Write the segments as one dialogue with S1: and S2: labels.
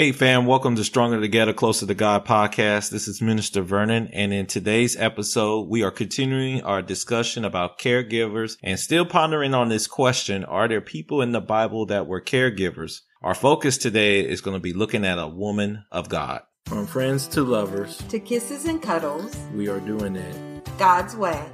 S1: Hey fam, welcome to Stronger Together, Closer to God podcast. This is Minister Vernon, and in today's episode, we are continuing our discussion about caregivers and still pondering on this question, are there people in the Bible that were caregivers? Our focus today is going to be looking at a woman of God.
S2: From friends to lovers,
S3: to kisses and cuddles,
S2: we are doing it
S3: God's way.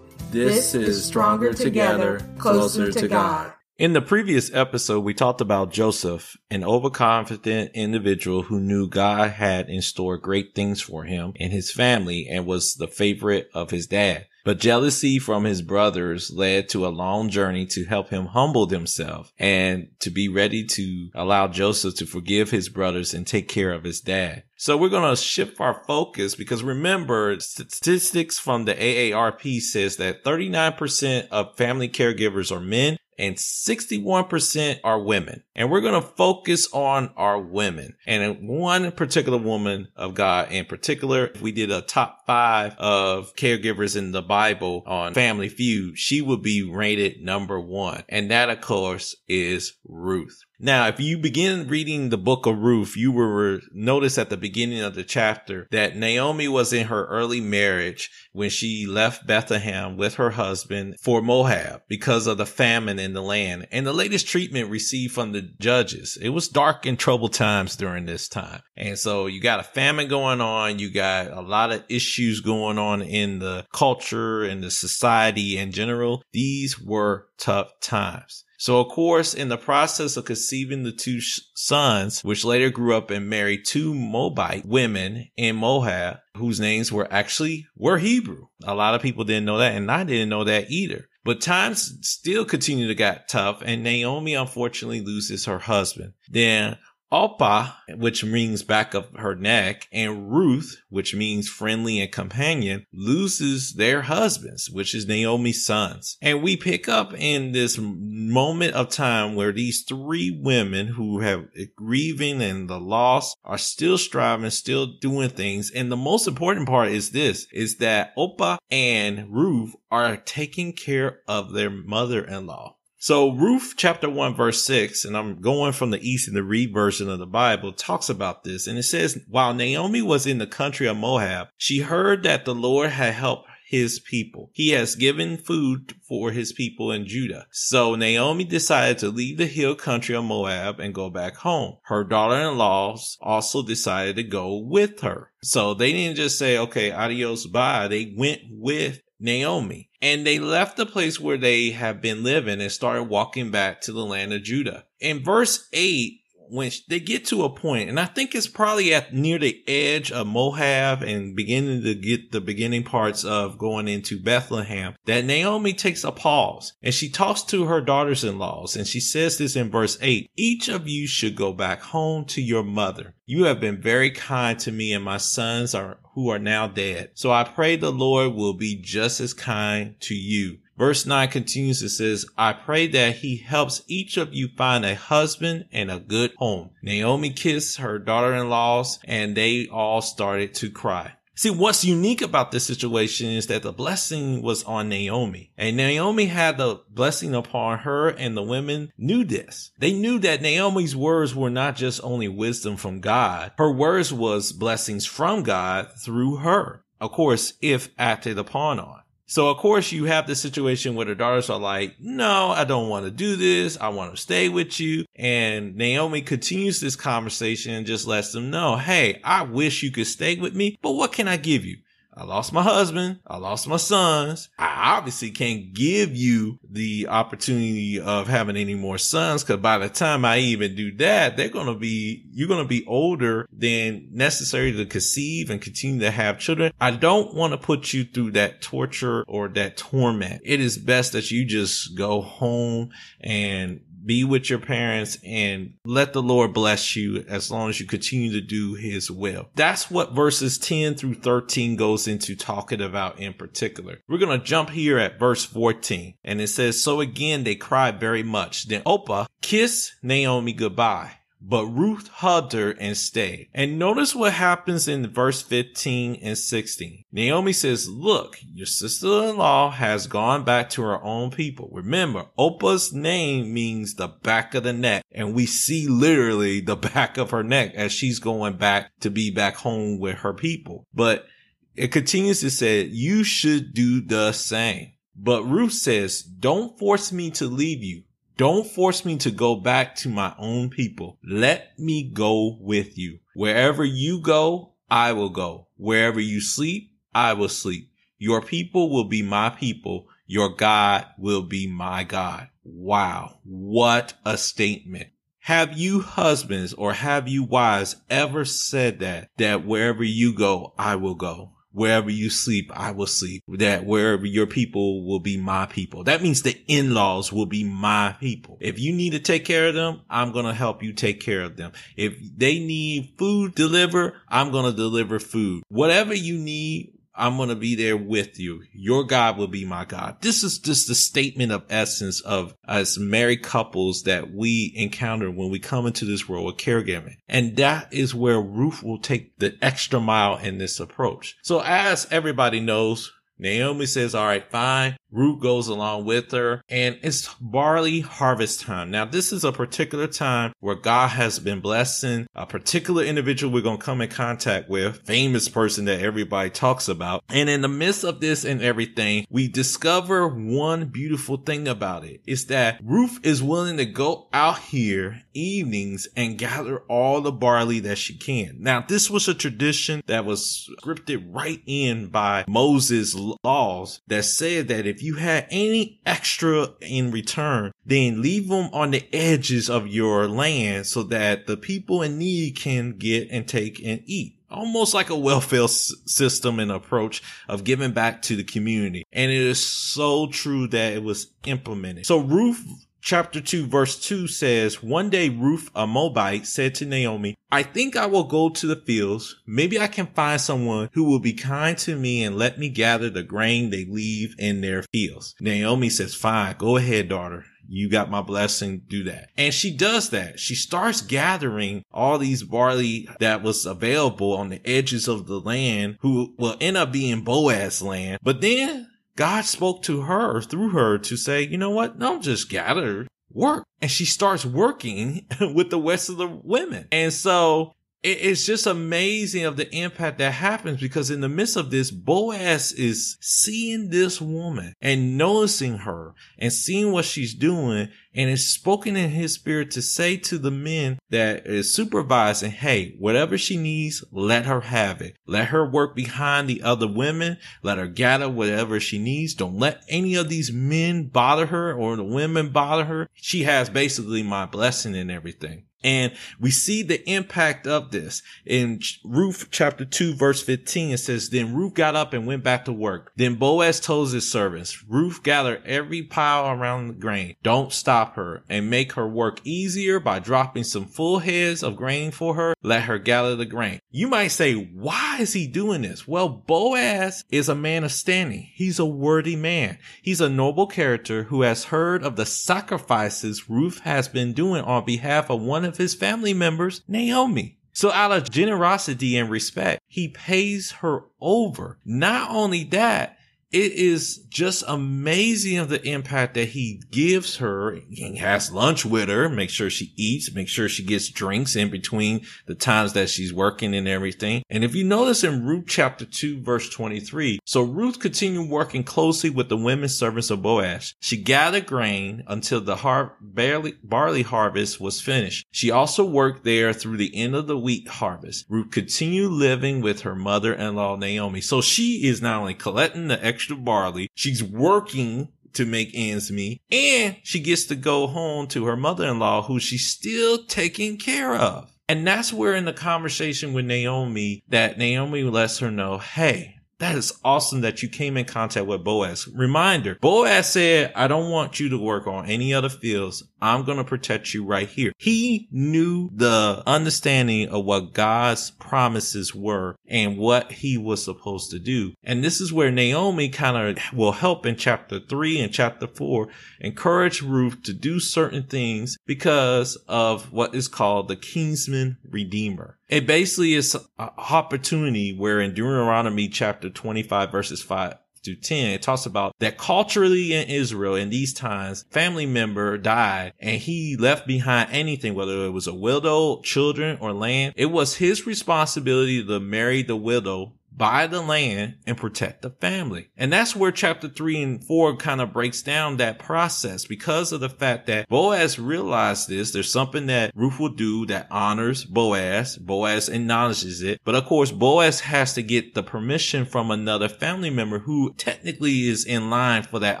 S2: This, this is Stronger Together, Closer, closer to God. God.
S1: In the previous episode, we talked about Joseph, an overconfident individual who knew God had in store great things for him and his family and was the favorite of his dad. But jealousy from his brothers led to a long journey to help him humble himself and to be ready to allow Joseph to forgive his brothers and take care of his dad. So we're going to shift our focus because remember statistics from the AARP says that 39% of family caregivers are men and 61% are women. And we're going to focus on our women and one particular woman of God in particular. If we did a top five of caregivers in the Bible on Family Feud, she would be rated number one. And that, of course, is Ruth. Now, if you begin reading the book of Ruth, you will notice at the beginning of the chapter that Naomi was in her early marriage when she left Bethlehem with her husband for Moab because of the famine in the land and the latest treatment received from the judges. It was dark and troubled times during this time. And so you got a famine going on. You got a lot of issues going on in the culture and the society in general. These were tough times. So, of course, in the process of conceiving the two sons, which later grew up and married two Moabite women in Moab, whose names were actually were Hebrew. A lot of people didn't know that, and I didn't know that either. But times still continue to get tough, and Naomi unfortunately loses her husband. Then Orpah, which means back of her neck, and Ruth, which means friendly and companion, loses their husbands, which is Naomi's sons. And we pick up in this moment of time where these three women who have grieving and the loss are still striving, still doing things. And the most important part is this, is that Orpah and Ruth are taking care of their mother-in-law. So Ruth chapter 1 verse 6, and I'm going from the Easy-to-Read version of the Bible, talks about this. And it says, while Naomi was in the country of Moab, she heard that the Lord had helped his people. He has given food for his people in Judah. So Naomi decided to leave the hill country of Moab and go back home. Her daughter-in-laws also decided to go with her. So they didn't just say, okay, adios, bye. They went with Naomi. And they left the place where they have been living and started walking back to the land of Judah. In verse 8, when they get to a point, and I think it's probably at near the edge of Moab and beginning to get the beginning parts of going into Bethlehem, that Naomi takes a pause and she talks to her daughters in laws and she says this in verse 8 Each of you should go back home to your mother. You have been very kind to me and my sons are who are now dead. So I pray the Lord will be just as kind to you. Verse 9 continues, it says, I pray that he helps each of you find a husband and a good home. Naomi kissed her daughter-in-laws and they all started to cry. See, what's unique about this situation is that the blessing was on Naomi and Naomi had the blessing upon her and the women knew this. They knew that Naomi's words were not just only wisdom from God. Her words was blessings from God through her. Of course, if acted upon on. So of course you have the situation where the daughters are like, no, I don't want to do this. I want to stay with you. And Naomi continues this conversation and just lets them know, Hey, I wish you could stay with me, but what can I give you? I lost my husband. I lost my sons. I obviously can't give you the opportunity of having any more sons because by the time I even do that, they're going to be, you're going to be older than necessary to conceive and continue to have children. I don't want to put you through that torture or that torment. It is best that you just go home and be with your parents and let the Lord bless you as long as you continue to do his will. That's what verses 10 through 13 goes into talking about in particular. We're going to jump here at verse 14 and it says, So again, they cried very much. Then Orpah kissed Naomi goodbye. But Ruth hugged her and stayed. And notice what happens in verse 15 and 16. Naomi says, look, your sister-in-law has gone back to her own people. Remember, Orpah's name means the back of the neck. And we see literally the back of her neck as she's going back to be back home with her people. But it continues to say, you should do the same. But Ruth says, don't force me to leave you. Don't force me to go back to my own people. Let me go with you. Wherever you go, I will go. Wherever you sleep, I will sleep. Your people will be my people. Your God will be my God. Wow. What a statement. Have you husbands or have you wives ever said that, that wherever you go, I will go? Wherever you sleep, I will sleep. That wherever your people will be my people. That means the in-laws will be my people. If you need to take care of them, I'm going to help you take care of them. If they need food delivered, I'm going to deliver food. Whatever you need, I'm going to be there with you. Your God will be my God. This is just the statement of essence of as married couples that we encounter when we come into this world with caregiving. And that is where Ruth will take the extra mile in this approach. So as everybody knows, Naomi says, all right, fine. Ruth goes along with her and it's barley harvest time. Now, this is a particular time where God has been blessing a particular individual we're going to come in contact with, famous person that everybody talks about. And in the midst of this and everything, we discover one beautiful thing about it is that Ruth is willing to go out here evenings and gather all the barley that she can. Now, this was a tradition that was scripted right in by Moses laws that said that if you had any extra in return, then leave them on the edges of your land so that the people in need can get and take and eat almost like a welfare system and approach of giving back to the community. And it is so true that it was implemented. So Ruth chapter 2 verse 2 says, One day Ruth, a Moabite, said to Naomi, I think I will go to the fields. Maybe I can find someone who will be kind to me and let me gather the grain they leave in their fields. Naomi says, fine, go ahead, daughter. You got my blessing. Do that. And she does that. She starts gathering all these barley that was available on the edges of the land who will end up being Boaz land. But then God spoke to her through her to say, you know what? Don't just gather, work. And she starts working with the rest of the women. And so it's just amazing of the impact that happens because in the midst of this, Boaz is seeing this woman and noticing her and seeing what she's doing and is spoken in his spirit to say to the men that is supervising, Hey, whatever she needs, let her have it. Let her work behind the other women. Let her gather whatever she needs. Don't let any of these men bother her or the women bother her. She has basically my blessing and everything. And we see the impact of this in Ruth chapter 2 verse 15. It says, Then Ruth got up and went back to work. Then Boaz told his servants, Ruth gather every pile around the grain. Don't stop her and make her work easier by dropping some full heads of grain for her. Let her gather the grain. You might say, why is he doing this? Well, Boaz is a man of standing. He's a worthy man. He's a noble character who has heard of the sacrifices Ruth has been doing on behalf of one of his family members, Naomi. So out of generosity and respect, he pays her over. Not only that, it is just amazing of the impact that he gives her. He has lunch with her, make sure she eats, make sure she gets drinks in between the times that she's working and everything. And if you notice in Ruth chapter 2 verse 23, so Ruth continued working closely with the women servants of Boaz. She gathered grain until the har- barley, barley harvest was finished. She also worked there through the end of the wheat harvest. Ruth continued living with her mother-in-law Naomi. So she is not only collecting the extra extra barley. She's working to make ends meet and she gets to go home to her mother-in-law who she's still taking care of. And that's where in the conversation with Naomi that Naomi lets her know, Hey, That is awesome that you came in contact with Boaz. Reminder, Boaz said, I don't want you to work on any other fields. I'm going to protect you right here. He knew the understanding of what God's promises were and what he was supposed to do. And this is where Naomi kind of will help in chapter three and chapter four, encourage Ruth to do certain things because of what is called the kinsman redeemer. It basically is an opportunity where in Deuteronomy chapter 25 verses 5 to 10, it talks about that culturally in Israel in these times, family member died and he left behind anything, whether it was a widow, children, or land. It was his responsibility to marry the widow buy the land and protect the family. And that's where chapter three and four kind of breaks down that process because of the fact that Boaz realized this. There's something that Ruth will do that honors Boaz. Boaz acknowledges it. But of course, Boaz has to get the permission from another family member who technically is in line for that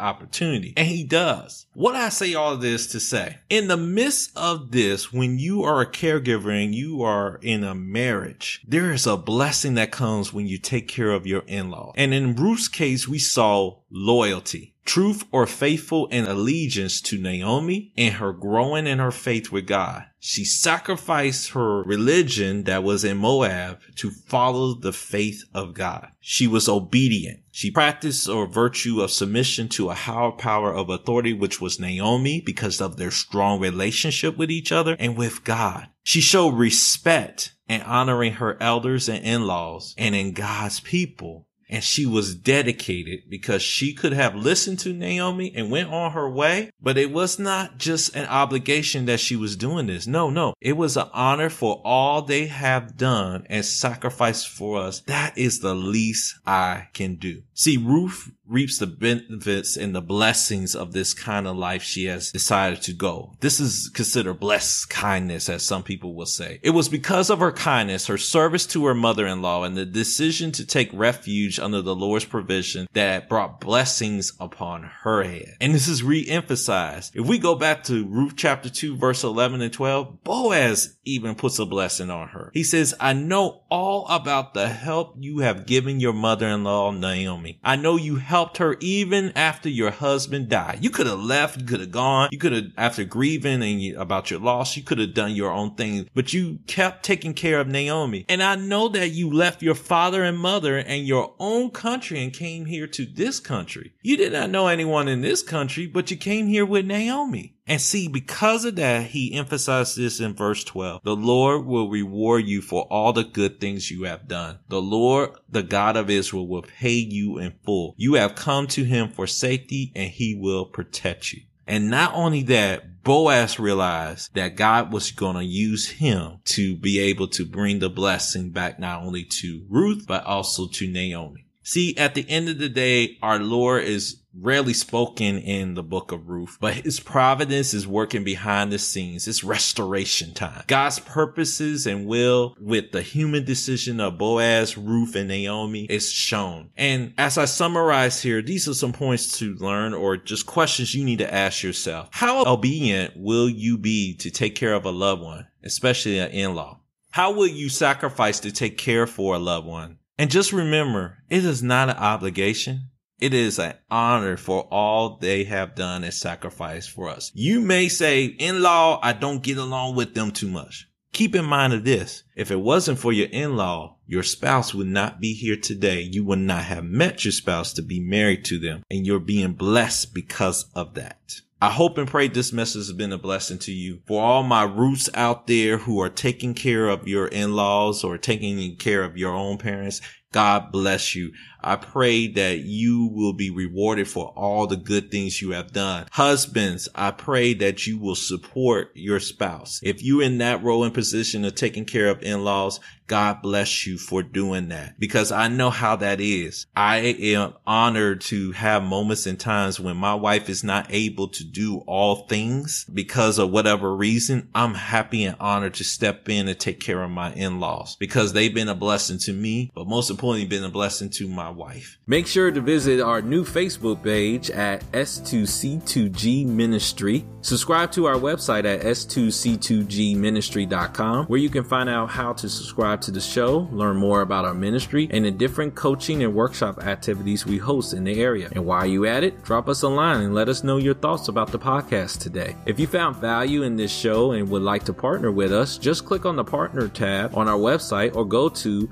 S1: opportunity. And he does. What I say all this to say, in the midst of this, when you are a caregiver and you are in a marriage, there is a blessing that comes when you care of your in-law. And in Ruth's case, we saw loyalty, truth or faithful and allegiance to Naomi and her growing in her faith with God. She sacrificed her religion that was in Moab to follow the faith of God. She was obedient. She practiced a virtue of submission to a higher power of authority, which was Naomi because of their strong relationship with each other and with God. She showed respect and honoring her elders and in-laws and in God's people and she was dedicated because she could have listened to Naomi and went on her way. But it was not just an obligation that she was doing this. No, no. It was an honor for all they have done and sacrificed for us. That is the least I can do. See, Ruth reaps the benefits and the blessings of this kind of life she has decided to go. This is considered blessed kindness, as some people will say. It was because of her kindness, her service to her mother-in-law, and the decision to take refuge under the Lord's provision that brought blessings upon her head. And this is re-emphasized. If we go back to Ruth chapter 2, verse 11 and 12, Boaz even puts a blessing on her. He says, I know all about the help you have given your mother-in-law, Naomi. I know you helped helped her even after your husband died. You could have left, you could have gone, you could have, after grieving and you, about your loss, you could have done your own thing, but you kept taking care of Naomi. And I know that you left your father and mother and your own country and came here to this country. You did not know anyone in this country, but you came here with Naomi. And see, because of that, he emphasized this in verse 12. The Lord will reward you for all the good things you have done. The Lord, the God of Israel, will pay you in full. You have come to him for safety and he will protect you. And not only that, Boaz realized that God was going to use him to be able to bring the blessing back not only to Ruth, but also to Naomi. See, at the end of the day, our Lord is rarely spoken in the book of Ruth, but his providence is working behind the scenes. It's restoration time. God's purposes and will with the human decision of Boaz, Ruth, and Naomi is shown. And as I summarize here, these are some points to learn or just questions you need to ask yourself. How obedient will you be to take care of a loved one, especially an in-law? How will you sacrifice to take care for a loved one? And just remember, it is not an obligation. It is an honor for all they have done and sacrificed for us. You may say, in-law, I don't get along with them too much. Keep in mind of this. If it wasn't for your in-law, your spouse would not be here today. You would not have met your spouse to be married to them and you're being blessed because of that. I hope and pray this message has been a blessing to you. For all my Ruths out there who are taking care of your in-laws or taking care of your own parents, God bless you. I pray that you will be rewarded for all the good things you have done. Husbands, I pray that you will support your spouse. If you're in that role and position of taking care of in-laws, God bless you for doing that because I know how that is. I am honored to have moments and times when my wife is not able to do all things because of whatever reason. I'm happy and honored to step in and take care of my in-laws because they've been a blessing to me, but most
S4: importantly, been a blessing to my wife.
S1: Make sure to visit our new Facebook page at S2C2G Ministry. Subscribe to our website at S2C2Gministry.com, where you can find out how to subscribe to the show, learn more about our ministry, and the different coaching and workshop activities we host in the area. And while you're at it, drop us a line and let us know your thoughts about the podcast today. If you found value in this show and would like to partner with us, just click on the partner tab on our website or go to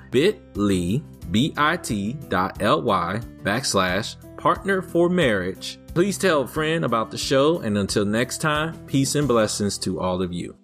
S1: bit.ly bit.ly backslash partner for marriage. Please tell a friend about the show, and until next time, peace and blessings to all of you.